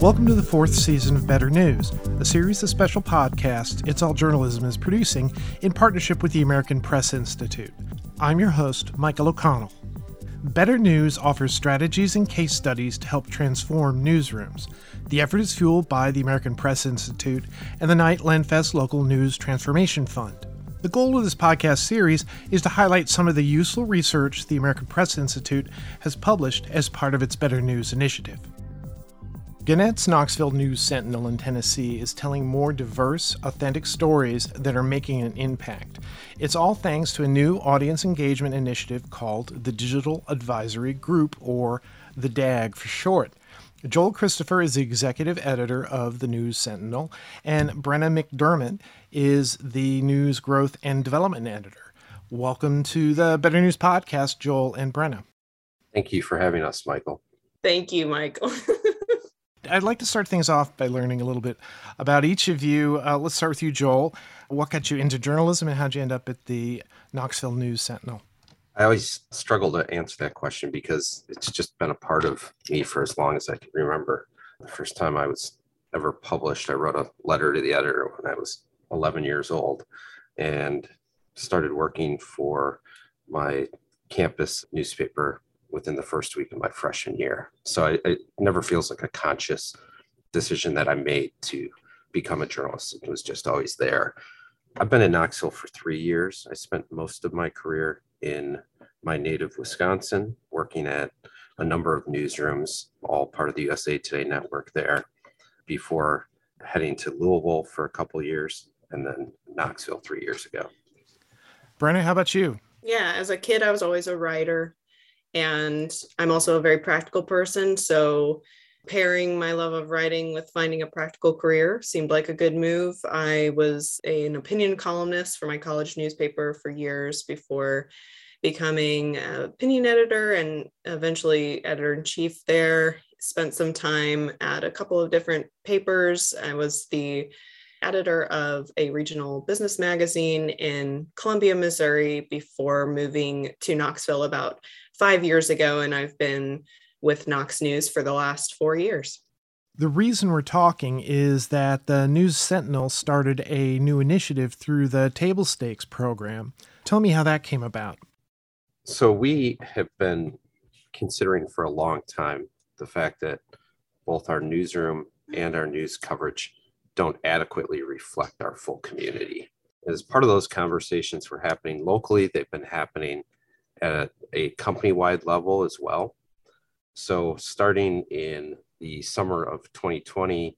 Welcome to the fourth season of Better News, a series of special podcasts It's All Journalism is producing in partnership with the American Press Institute. I'm your host, Michael O'Connell. Better News offers strategies and case studies to help transform newsrooms. The effort is fueled by the American Press Institute and the Knight Lenfest Local News Transformation Fund. The goal of this podcast series is to highlight some of the useful research the American Press Institute has published as part of its Better News initiative. Gannett's Knoxville News Sentinel in Tennessee is telling more diverse, authentic stories that are making an impact. It's all thanks to a new audience engagement initiative called the Digital Advisory Group, or the DAG for short. Joel Christopher is the executive editor of the News Sentinel, and Brenna McDermott is the news growth and development editor. Welcome to the Better News Podcast, Joel and Brenna. Thank you for having us, Michael. Thank you, Michael. I'd like to start things off by learning a little bit about each of you. Uh, let's start with you, Joel. What got you into journalism and how'd you end up at the Knoxville News Sentinel? I always struggle to answer that question because it's just been a part of me for as long as I can remember. The first time I was ever published, I wrote a letter to the editor when I was 11 years old and started working for my campus newspaper within the first week of my freshman year. So I, it never feels like a conscious decision that I made to become a journalist. It was just always there. I've been in Knoxville for three years. I spent most of my career in my native Wisconsin, working at a number of newsrooms, all part of the USA Today network there, before heading to Louisville for a couple years and then Knoxville three years ago. Brenna, how about you? Yeah, as a kid, I was always a writer. And I'm also a very practical person. So pairing my love of writing with finding a practical career seemed like a good move. I was a, an opinion columnist for my college newspaper for years before becoming an opinion editor and eventually editor in chief there. Spent some time at a couple of different papers. I was the editor of a regional business magazine in Columbia, Missouri, before moving to Knoxville about five years ago, and I've been with Knox News for the last four years. The reason we're talking is that the News Sentinel started a new initiative through the Table Stakes program. Tell me how that came about. So, we have been considering for a long time the fact that both our newsroom and our news coverage don't adequately reflect our full community. As part of those conversations were happening locally, they've been happening at a company wide level as well. So, starting in the summer of 2020,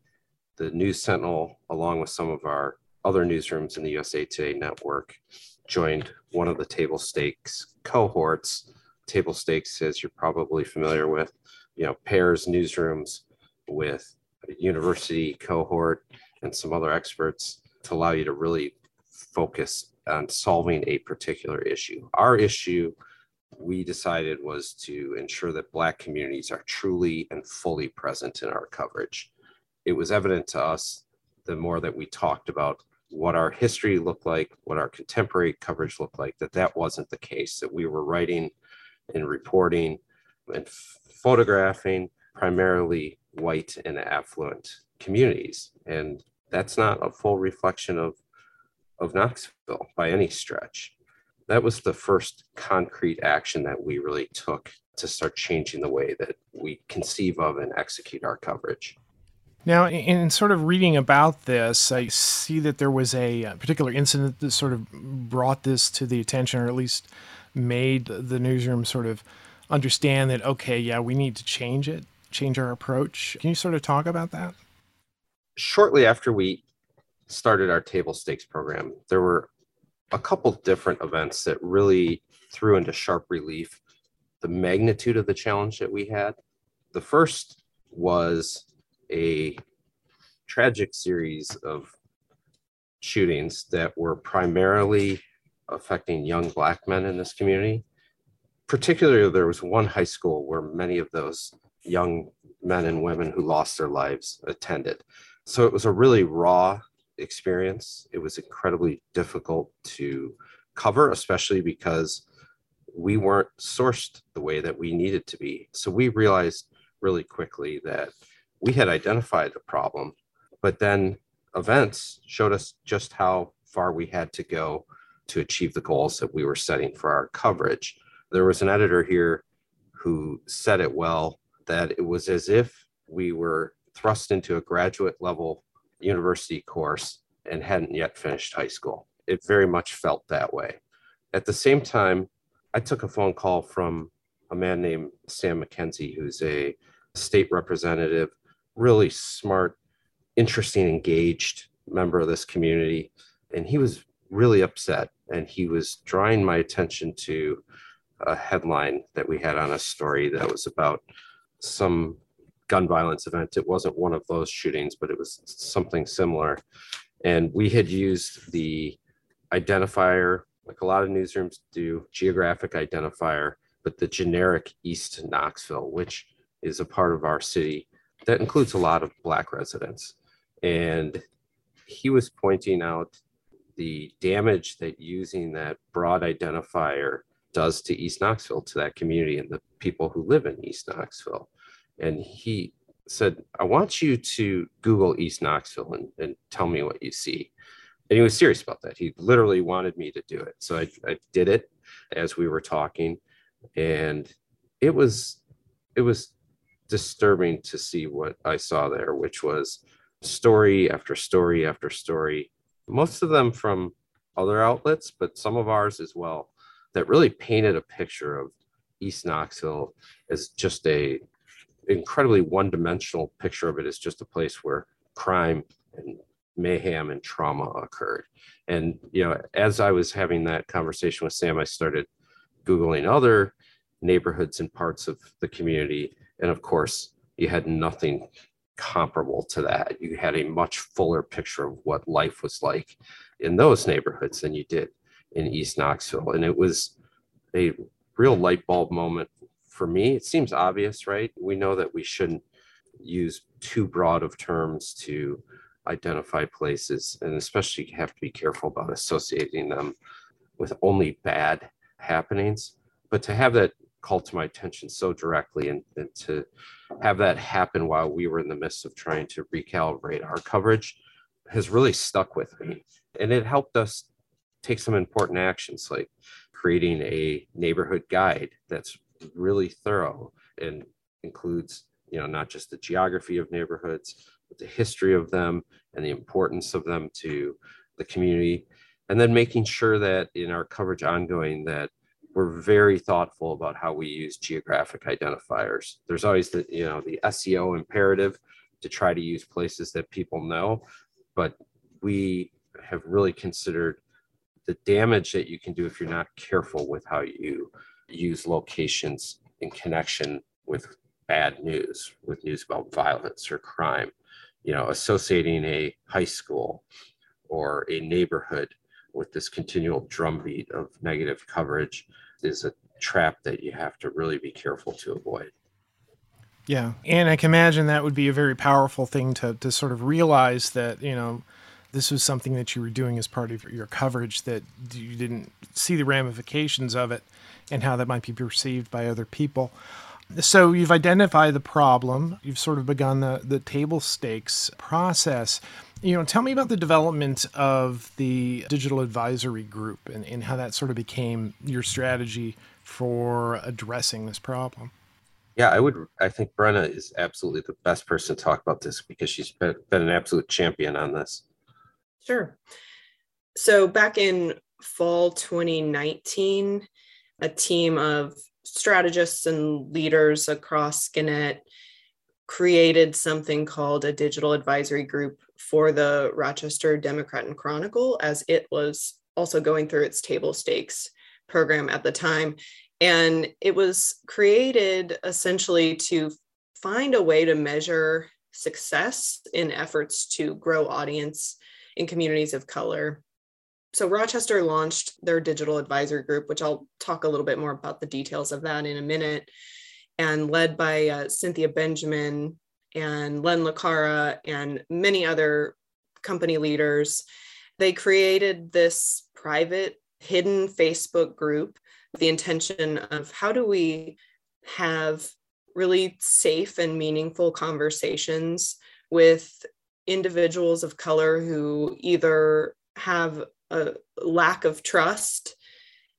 the News Sentinel, along with some of our other newsrooms in the USA Today network, joined one of the table stakes cohorts. Table stakes, as you're probably familiar with, you know, pairs newsrooms with a university cohort and some other experts to allow you to really focus on solving a particular issue. Our issue we decided was to ensure that Black communities are truly and fully present in our coverage. It was evident to us the more that we talked about what our history looked like, what our contemporary coverage looked like, that that wasn't the case, that we were writing and reporting and photographing primarily white and affluent communities. And that's not a full reflection of, of Knoxville by any stretch that was the first concrete action that we really took to start changing the way that we conceive of and execute our coverage. Now, in sort of reading about this, I see that there was a uh, particular incident that sort of brought this to the attention, or at least made the newsroom sort of understand that, okay, yeah, we need to change it, change our approach. Can you sort of talk about that? Shortly after we started our table stakes program, there were a couple different events that really threw into sharp relief the magnitude of the challenge that we had. The first was a tragic series of shootings that were primarily affecting young black men in this community. Particularly, there was one high school where many of those young men and women who lost their lives attended. So it was a really raw experience. It was incredibly difficult to cover, especially because we weren't sourced the way that we needed to be. So we realized really quickly that we had identified the problem, but then events showed us just how far we had to go to achieve the goals that we were setting for our coverage. There was an editor here who said it well that it was as if we were thrust into a graduate level university course and hadn't yet finished high school. It very much felt that way. At the same time, I took a phone call from a man named Sam McKenzie, who's a state representative, really smart, interesting, engaged member of this community. And he was really upset and he was drawing my attention to a headline that we had on a story that was about some gun violence event. It wasn't one of those shootings, but it was something similar. And we had used the identifier, like a lot of newsrooms do, geographic identifier, but the generic East Knoxville, which is a part of our city that includes a lot of Black residents. And he was pointing out the damage that using that broad identifier does to East Knoxville, to that community and the people who live in East Knoxville. And he said, I want you to Google East Knoxville and, and tell me what you see. And he was serious about that. He literally wanted me to do it. So I, I did it as we were talking. And it was it was disturbing to see what I saw there, which was story after story after story, most of them from other outlets, but some of ours as well, that really painted a picture of East Knoxville as just a incredibly one-dimensional picture of it is just a place where crime and mayhem and trauma occurred. And you know, as I was having that conversation with Sam, I started googling other neighborhoods and parts of the community, and of course, you had nothing comparable to that. You had a much fuller picture of what life was like in those neighborhoods than you did in East Knoxville. And it was a real light bulb moment for me. It seems obvious, right? We know that we shouldn't use too broad of terms to identify places, and especially have to be careful about associating them with only bad happenings. But to have that call to my attention so directly and, and to have that happen while we were in the midst of trying to recalibrate our coverage has really stuck with me. And it helped us take some important actions like creating a neighborhood guide that's really thorough and includes you know not just the geography of neighborhoods but the history of them and the importance of them to the community and then making sure that in our coverage ongoing that we're very thoughtful about how we use geographic identifiers. There's always the, you know, the SEO imperative to try to use places that people know, but we have really considered the damage that you can do if you're not careful with how you use locations in connection with bad news, with news about violence or crime. You know, associating a high school or a neighborhood with this continual drumbeat of negative coverage is a trap that you have to really be careful to avoid. Yeah. And I can imagine that would be a very powerful thing to, to sort of realize that, you know, this was something that you were doing as part of your coverage that you didn't see the ramifications of it and how that might be perceived by other people. So you've identified the problem, you've sort of begun the, the table stakes process you know, tell me about the development of the digital advisory group and, and how that sort of became your strategy for addressing this problem. Yeah, I would. I think Brenna is absolutely the best person to talk about this because she's been, been an absolute champion on this. Sure. So back in fall 2019, a team of strategists and leaders across Gannett created something called a digital advisory group for the Rochester Democrat and Chronicle as it was also going through its table stakes program at the time. And it was created essentially to find a way to measure success in efforts to grow audience in communities of color. So, Rochester launched their digital advisory group, which I'll talk a little bit more about the details of that in a minute, and led by uh, Cynthia Benjamin, and Len LaCara and many other company leaders. They created this private, hidden Facebook group with the intention of how do we have really safe and meaningful conversations with individuals of color who either have a lack of trust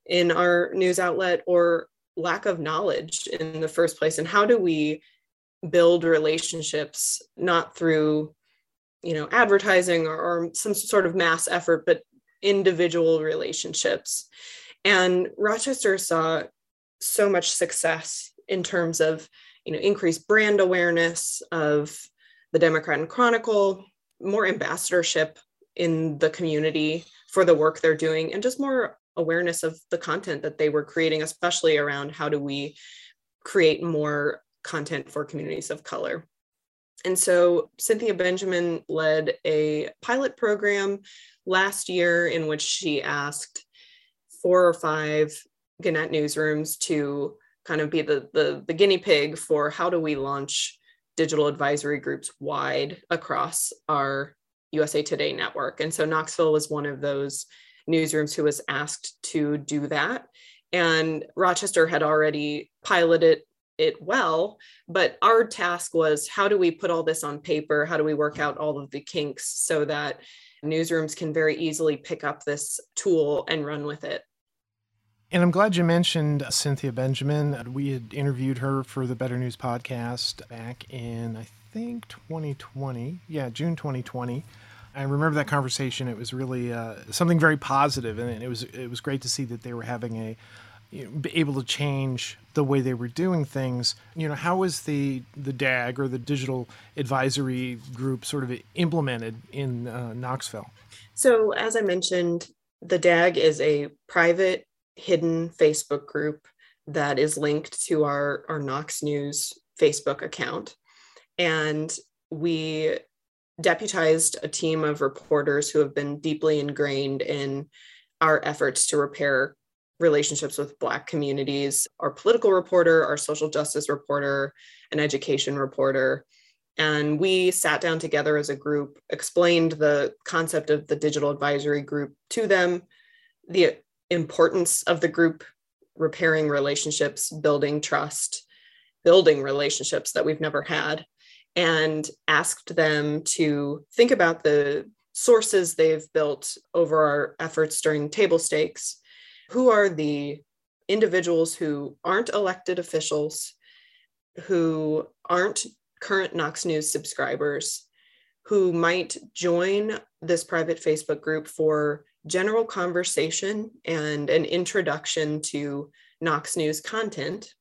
in our news outlet or lack of knowledge in the first place? And how do we build relationships not through you know advertising or, or, some sort of mass effort but individual relationships? And rochester saw so much success in terms of you know increased brand awareness of the democrat and chronicle more ambassadorship in the community for the work they're doing and just more awareness of the content that they were creating, especially around how do we create more content for communities of color. And so Cynthia Benjamin led a pilot program last year in which she asked four or five Gannett newsrooms to kind of be the, the, the guinea pig for how do we launch digital advisory groups wide across our USA Today network. And so Knoxville was one of those newsrooms who was asked to do that. And Rochester had already piloted it well, but our task was how do we put all this on paper? How do we work out all of the kinks so that newsrooms can very easily pick up this tool and run with it? And I'm glad you mentioned Cynthia Benjamin. We had interviewed her for the Better News podcast back in, I think, 2020. Yeah, June 2020. I remember that conversation. It was really uh, something very positive, and it was it was great to see that they were having a you know, able to change the way they were doing things. You know, how was the the DAG or the Digital Advisory Group sort of implemented in uh, Knoxville? So, as I mentioned, the DAG is a private, hidden Facebook group that is linked to our our Knox News Facebook account, and we deputized a team of reporters who have been deeply ingrained in our efforts to repair relationships with Black communities our political reporter, our social justice reporter, an education reporter. And we sat down together as a group, explained the concept of the digital advisory group to them, the importance of the group repairing relationships, building trust, building relationships that we've never had and asked them to think about the sources they've built over our efforts during table stakes. Who are the individuals who aren't elected officials, who aren't current Knox News subscribers, who might join this private Facebook group for general conversation and an introduction to Knox News content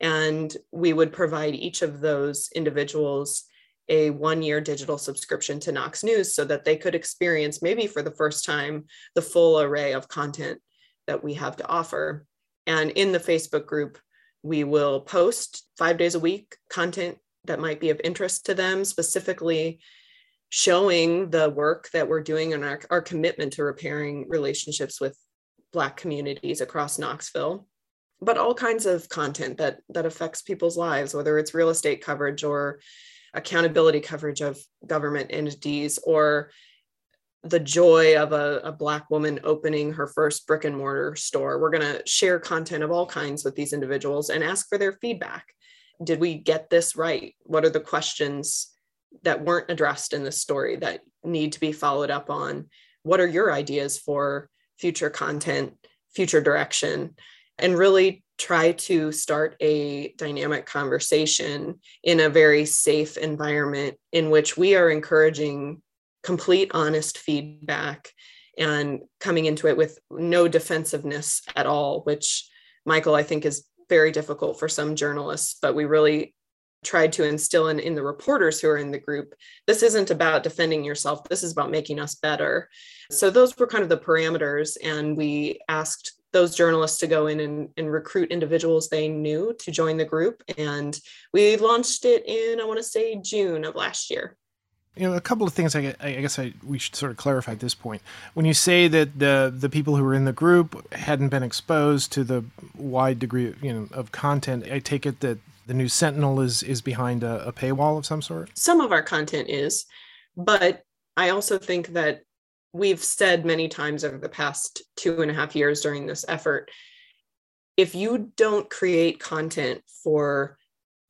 and we would provide each of those individuals a one year digital subscription to Knox News so that they could experience, maybe for the first time, the full array of content that we have to offer. And in the Facebook group, we will post five days a week content that might be of interest to them, specifically showing the work that we're doing and our, our commitment to repairing relationships with Black communities across Knoxville but all kinds of content that that affects people's lives whether it's real estate coverage or accountability coverage of government entities or the joy of a, a black woman opening her first brick and mortar store. We're going to share content of all kinds with these individuals and ask for their feedback. Did we get this right? What are the questions that weren't addressed in this story that need to be followed up on? What are your ideas for future content future direction and really try to start a dynamic conversation in a very safe environment in which we are encouraging complete honest feedback and coming into it with no defensiveness at all which michael i think is very difficult for some journalists but we really tried to instill in, in the reporters who are in the group this isn't about defending yourself this is about making us better. So those were kind of the parameters and we asked those journalists to go in and, and recruit individuals they knew to join the group. And we launched it in, I want to say, June of last year. You know, a couple of things I, I guess I, we should sort of clarify at this point. When you say that the the people who were in the group hadn't been exposed to the wide degree of, you know of content, I take it that the new Sentinel is is behind a, a paywall of some sort. Some of our content is, but I also think that we've said many times over the past two and a half years during this effort if you don't create content for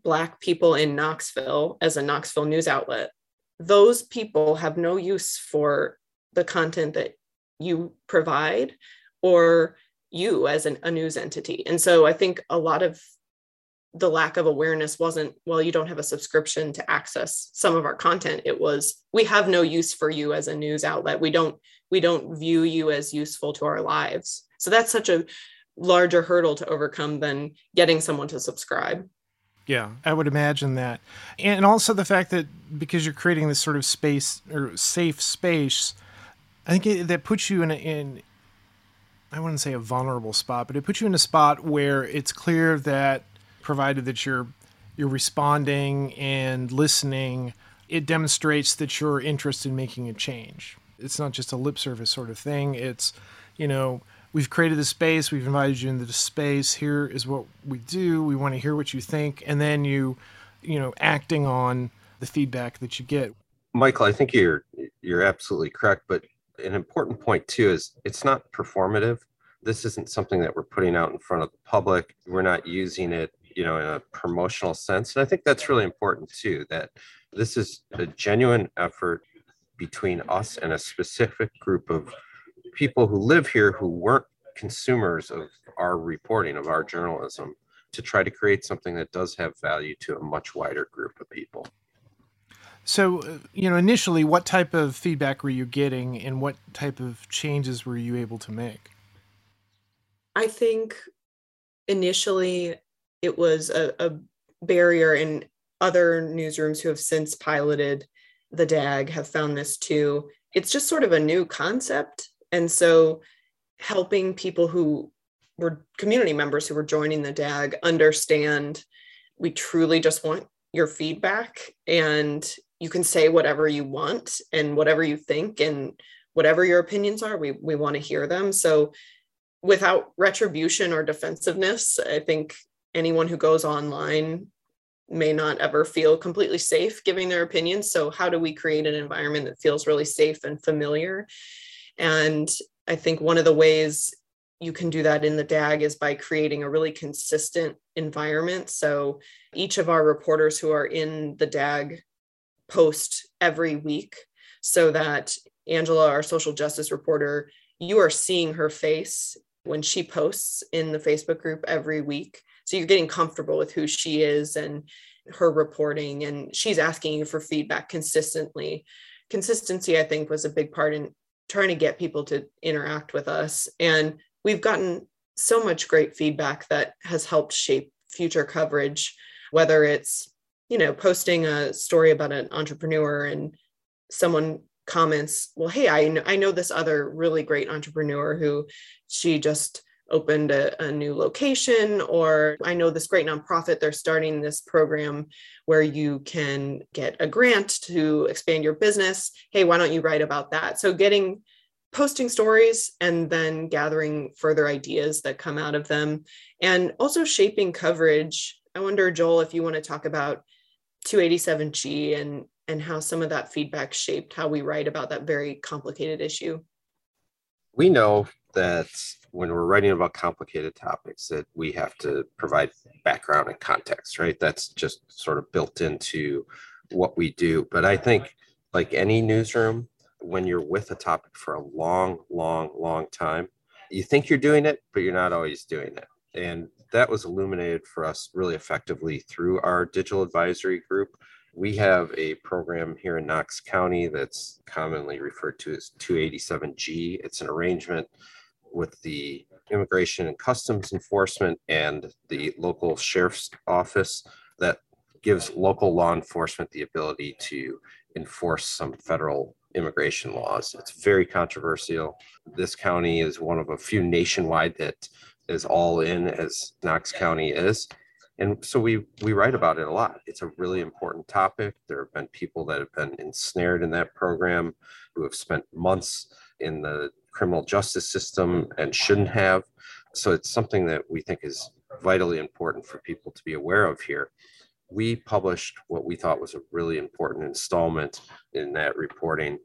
Black people in Knoxville as a Knoxville news outlet, those people have no use for the content that you provide or you as an, a news entity. And so I think a lot of the lack of awareness wasn't, well, you don't have a subscription to access some of our content. It was, we have no use for you as a news outlet. We don't, we don't view you as useful to our lives. So that's such a larger hurdle to overcome than getting someone to subscribe. Yeah, I would imagine that. And also the fact that because you're creating this sort of space or safe space, I think it, that puts you in, a, in I wouldn't say a vulnerable spot, but it puts you in a spot where it's clear that provided that you're you're responding and listening, it demonstrates that you're interested in making a change. It's not just a lip service sort of thing. It's, you know, we've created the space, we've invited you into the space. Here is what we do. We want to hear what you think, and then you, you know, acting on the feedback that you get. Michael, I think you're you're absolutely correct, but an important point too is it's not performative. This isn't something that we're putting out in front of the public. We're not using it, you know, in a promotional sense. And I think that's really important too, that this is a genuine effort between us and a specific group of people who live here who weren't consumers of our reporting, of our journalism, to try to create something that does have value to a much wider group of people. So, uh, you know, initially, what type of feedback were you getting and what type of changes were you able to make? I think initially it was a, a barrier, and other newsrooms who have since piloted the DAG have found this too. It's just sort of a new concept. And so, helping people who were community members who were joining the DAG understand we truly just want your feedback and you can say whatever you want and whatever you think and whatever your opinions are we we want to hear them so without retribution or defensiveness i think anyone who goes online may not ever feel completely safe giving their opinions so how do we create an environment that feels really safe and familiar and i think one of the ways you can do that in the DAG is by creating a really consistent environment. So each of our reporters who are in the DAG post every week so that Angela, our social justice reporter, you are seeing her face when she posts in the Facebook group every week. So you're getting comfortable with who she is and her reporting, and she's asking you for feedback consistently. Consistency, I think, was a big part in trying to get people to interact with us. And we've gotten so much great feedback that has helped shape future coverage, whether it's you know, posting a story about an entrepreneur and someone comments, well, hey, I know, I know this other really great entrepreneur who she just opened a, a, new location, or I know this great nonprofit, they're starting this program where you can get a grant to expand your business. Hey, why don't you write about that? So getting posting stories and then gathering further ideas that come out of them and also shaping coverage. I wonder, Joel, if you want to talk about 287G and and how some of that feedback shaped how we write about that very complicated issue? We know that when we're writing about complicated topics that we have to provide background and context, right? That's just sort of built into what we do. But I think like any newsroom, when you're with a topic for a long, long, long time, you think you're doing it, but you're not always doing it. And that was illuminated for us really effectively through our digital advisory group. We have a program here in Knox County that's commonly referred to as 287G. It's an arrangement with the Immigration and Customs Enforcement and the local sheriff's office that gives local law enforcement the ability to enforce some federal immigration laws. It's very controversial. This county is one of a few nationwide that is all in as Knox County is. And so we we write about it a lot. It's a really important topic. There have been people that have been ensnared in that program who have spent months in the criminal justice system and shouldn't have. So it's something that we think is vitally important for people to be aware of here. We published what we thought was a really important installment in that reporting.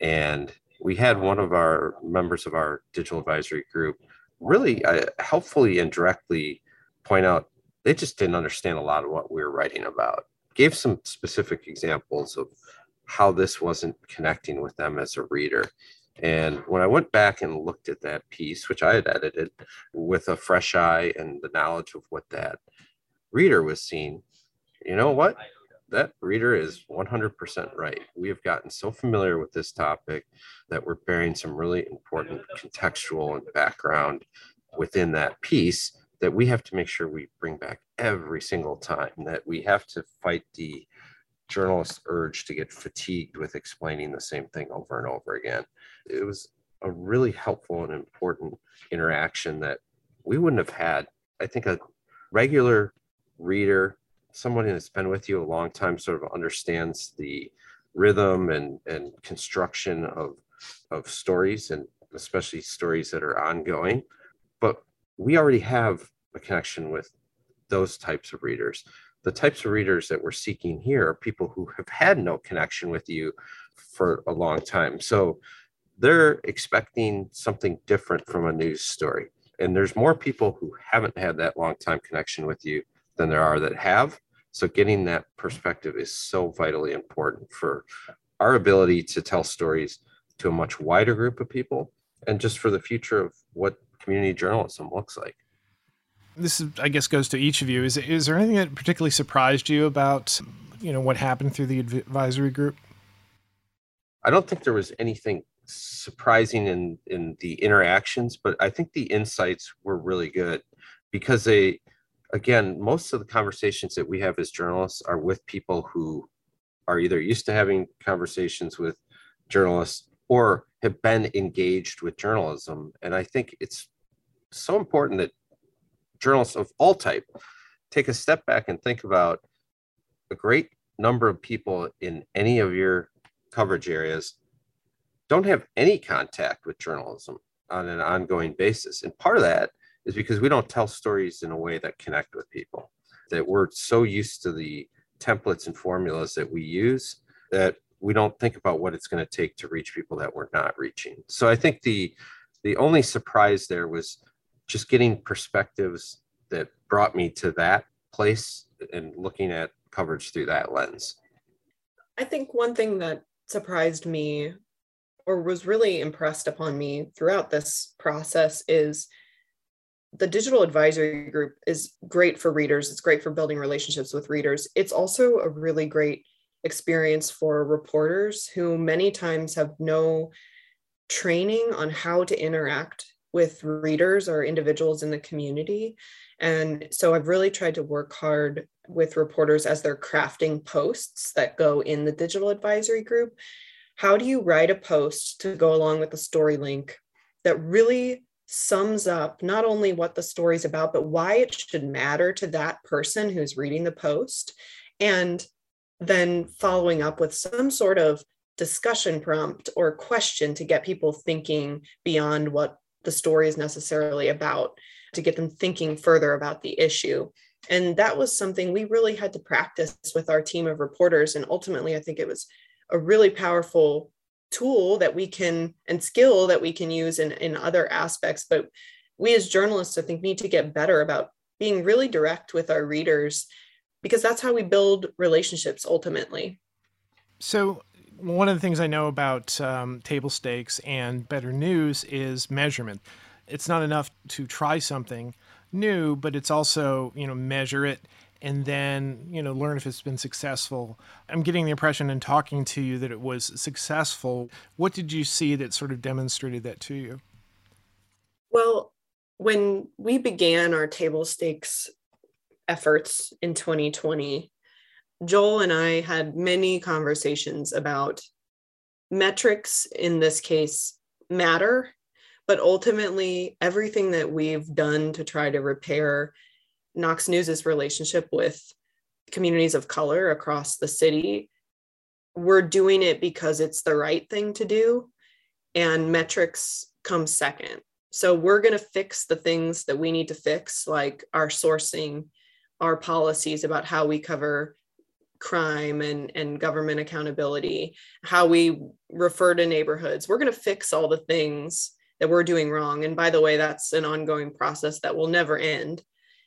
And we had one of our members of our digital advisory group really uh, helpfully and directly point out they just didn't understand a lot of what we were writing about. Gave some specific examples of how this wasn't connecting with them as a reader. And when I went back and looked at that piece, which I had edited with a fresh eye and the knowledge of what that reader was seeing, you know what? That reader is 100% right. We have gotten so familiar with this topic that we're bearing some really important contextual and background within that piece that we have to make sure we bring back every single time, that we have to fight the journalist's urge to get fatigued with explaining the same thing over and over again. It was a really helpful and important interaction that we wouldn't have had. I think a regular reader, someone that's been with you a long time, sort of understands the rhythm and, and construction of, of stories and especially stories that are ongoing. But we already have a connection with those types of readers. The types of readers that we're seeking here are people who have had no connection with you for a long time. So they're expecting something different from a news story. And there's more people who haven't had that long time connection with you than there are that have. So getting that perspective is so vitally important for our ability to tell stories to a much wider group of people and just for the future of what community journalism looks like. This, is, I guess, goes to each of you. Is is there anything that particularly surprised you about, you know, what happened through the advisory group? I don't think there was anything surprising in in the interactions, but I think the insights were really good because they, again, most of the conversations that we have as journalists are with people who are either used to having conversations with journalists or have been engaged with journalism. And I think it's so important that journalists of all type take a step back and think about a great number of people in any of your coverage areas don't have any contact with journalism on an ongoing basis. And part of that is because we don't tell stories in a way that connect with people, that we're so used to the templates and formulas that we use that we don't think about what it's going to take to reach people that we're not reaching. So I think the the only surprise there was just getting perspectives that brought me to that place and looking at coverage through that lens. I think one thing that surprised me or was really impressed upon me throughout this process is the digital advisory group is great for readers. It's great for building relationships with readers. It's also a really great experience for reporters who many times have no training on how to interact with readers or individuals in the community. And so I've really tried to work hard with reporters as they're crafting posts that go in the digital advisory group. How do you write a post to go along with the story link that really sums up not only what the story's about, but why it should matter to that person who's reading the post? And then following up with some sort of discussion prompt or question to get people thinking beyond what the story is necessarily about, to get them thinking further about the issue. And that was something we really had to practice with our team of reporters. And ultimately, I think it was a really powerful tool that we can and skill that we can use in, in other aspects. But we as journalists, I think, need to get better about being really direct with our readers because that's how we build relationships ultimately. So, one of the things I know about um, table stakes and better news is measurement. It's not enough to try something new, but it's also, you know, measure it and then, you know, learn if it's been successful. I'm getting the impression in talking to you that it was successful. What did you see that sort of demonstrated that to you? Well, when we began our table stakes efforts in 2020, Joel and I had many conversations about metrics in this case matter, but ultimately, everything that we've done to try to repair Knox News's relationship with communities of color across the city, we're doing it because it's the right thing to do, and metrics come second. So we're going to fix the things that we need to fix, like our sourcing our policies about how we cover crime and, and government accountability, how we refer to neighborhoods. We're going to fix all the things that we're doing wrong. And by the way, that's an ongoing process that will never end.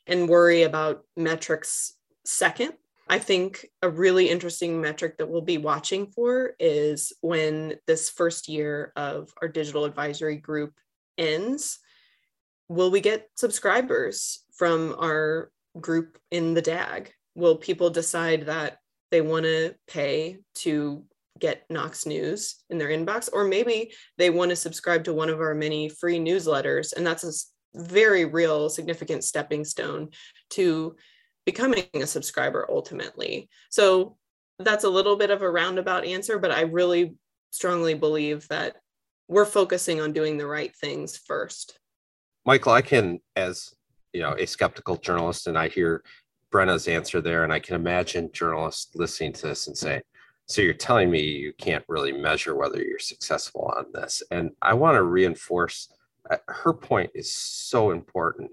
And worry about metrics second. I think a really interesting metric that we'll be watching for is when this first year of our digital advisory group ends, will we get subscribers from our group in the DAG? Will people decide that they want to pay to get Knox News in their inbox? Or maybe they want to subscribe to one of our many free newsletters. And that's a very real, significant stepping stone to becoming a subscriber ultimately. So that's a little bit of a roundabout answer, but I really strongly believe that we're focusing on doing the right things first. Michael, I can, as you know, a skeptical journalist, and I hear Brenna's answer there, and I can imagine journalists listening to this and say, "So you're telling me you can't really measure whether you're successful on this?" And I want to reinforce her point is so important,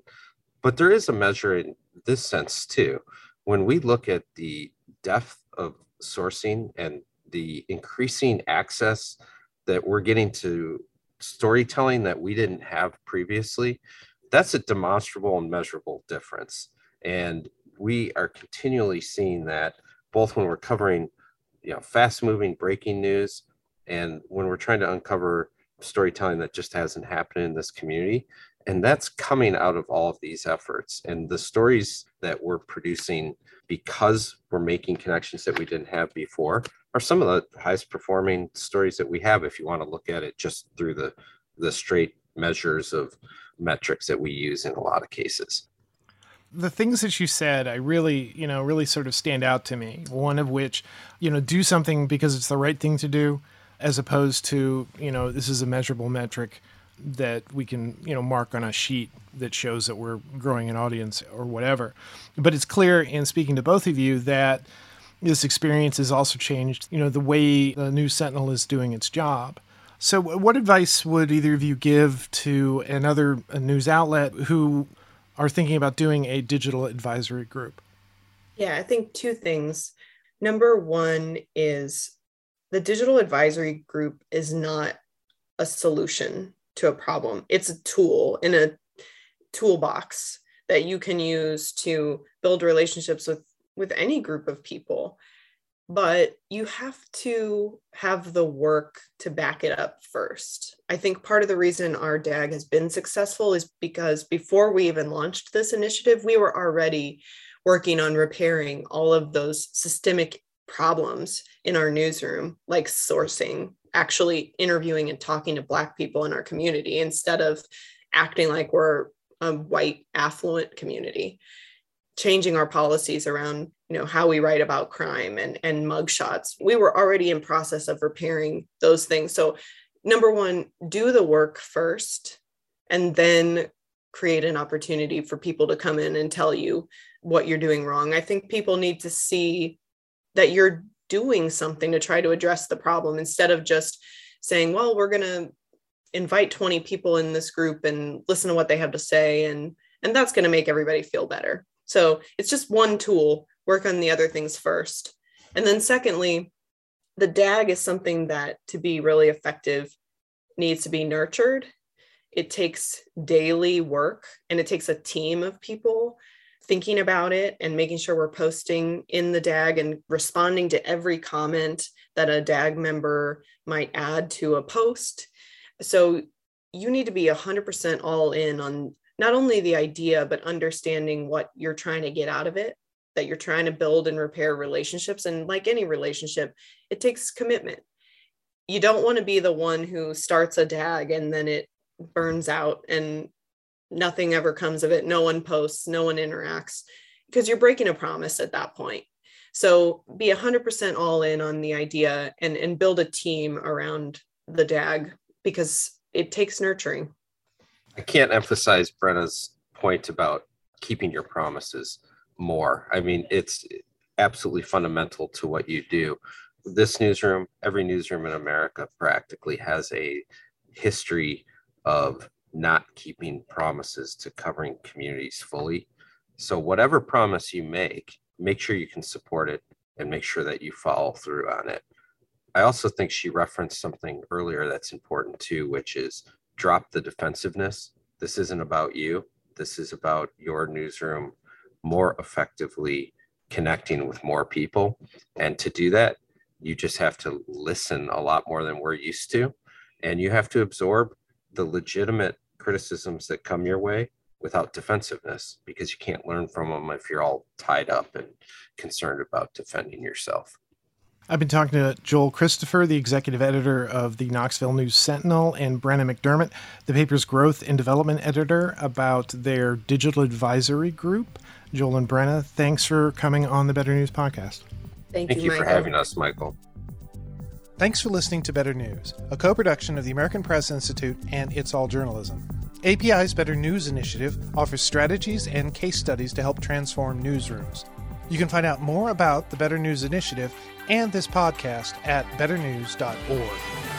but there is a measure in this sense too. When we look at the depth of sourcing and the increasing access that we're getting to storytelling that we didn't have previously, that's a demonstrable and measurable difference. And we are continually seeing that both when we're covering you know fast moving breaking news and when we're trying to uncover storytelling that just hasn't happened in this community. And that's coming out of all of these efforts. And the stories that we're producing because we're making connections that we didn't have before are some of the highest performing stories that we have if you want to look at it just through the the straight measures of metrics that we use in a lot of cases. The things that you said i really you know really sort of stand out to me. One of which you know do something because it's the right thing to do as opposed to you know this is a measurable metric that we can you know mark on a sheet that shows that we're growing an audience or whatever. But it's clear in speaking to both of you that this experience has also changed you know the way the news sentinel is doing its job. So what advice would either of you give to another news outlet who are thinking about doing a digital advisory group? Yeah i think two things. Number one is the digital advisory group is not a solution to a problem. It's a tool in a toolbox that you can use to build relationships with with any group of people but you have to have the work to back it up first. I think part of the reason our DAG has been successful is because before we even launched this initiative, we were already working on repairing all of those systemic problems in our newsroom, like sourcing, actually interviewing and talking to Black people in our community instead of acting like we're a white affluent community. Changing our policies around you know how we write about crime and and mugshots. We were already in process of repairing those things. So number one do the work first and then create an opportunity for people to come in and tell you what you're doing wrong. I think people need to see that you're doing something to try to address the problem instead of just saying, well, we're going to invite 20 people in this group and listen to what they have to say and and that's going to make everybody feel better. So, it's just one tool, work on the other things first. And then secondly, the DAG is something that to be really effective needs to be nurtured. It takes daily work and it takes a team of people thinking about it and making sure we're posting in the DAG and responding to every comment that a DAG member might add to a post. So you need to be 100% all in on not only the idea, but understanding what you're trying to get out of it, that you're trying to build and repair relationships. And like any relationship, it takes commitment. You don't want to be the one who starts a DAG and then it burns out and nothing ever comes of it. No one posts no one interacts because you're breaking a promise at that point. So be 100% all in on the idea and and build a team around the dag because it takes nurturing. I can't emphasize brenna's point about keeping your promises more. I mean it's absolutely fundamental to what you do. This newsroom every newsroom in america practically has a history of not keeping promises to covering communities fully. So, whatever promise you make, make sure you can support it and make sure that you follow through on it. I also think she referenced something earlier that's important too, which is drop the defensiveness. This isn't about you. This is about your newsroom more effectively connecting with more people. And to do that, you just have to listen a lot more than we're used to. And you have to absorb the legitimate criticisms that come your way without defensiveness because you can't learn from them if you're all tied up and concerned about defending yourself. I've been talking to Joel Christopher, the executive editor of the Knoxville News Sentinel, and Brenna McDermott, the paper's growth and development editor, about their digital advisory group. Joel and Brenna, thanks for coming on the Better News podcast. Thank, Thank you, you for having us, Michael. Thanks for listening to Better News, a co production of the American Press Institute and It's All Journalism. API's Better News initiative offers strategies and case studies to help transform newsrooms. You can find out more about the Better News initiative and this podcast at betternews.org.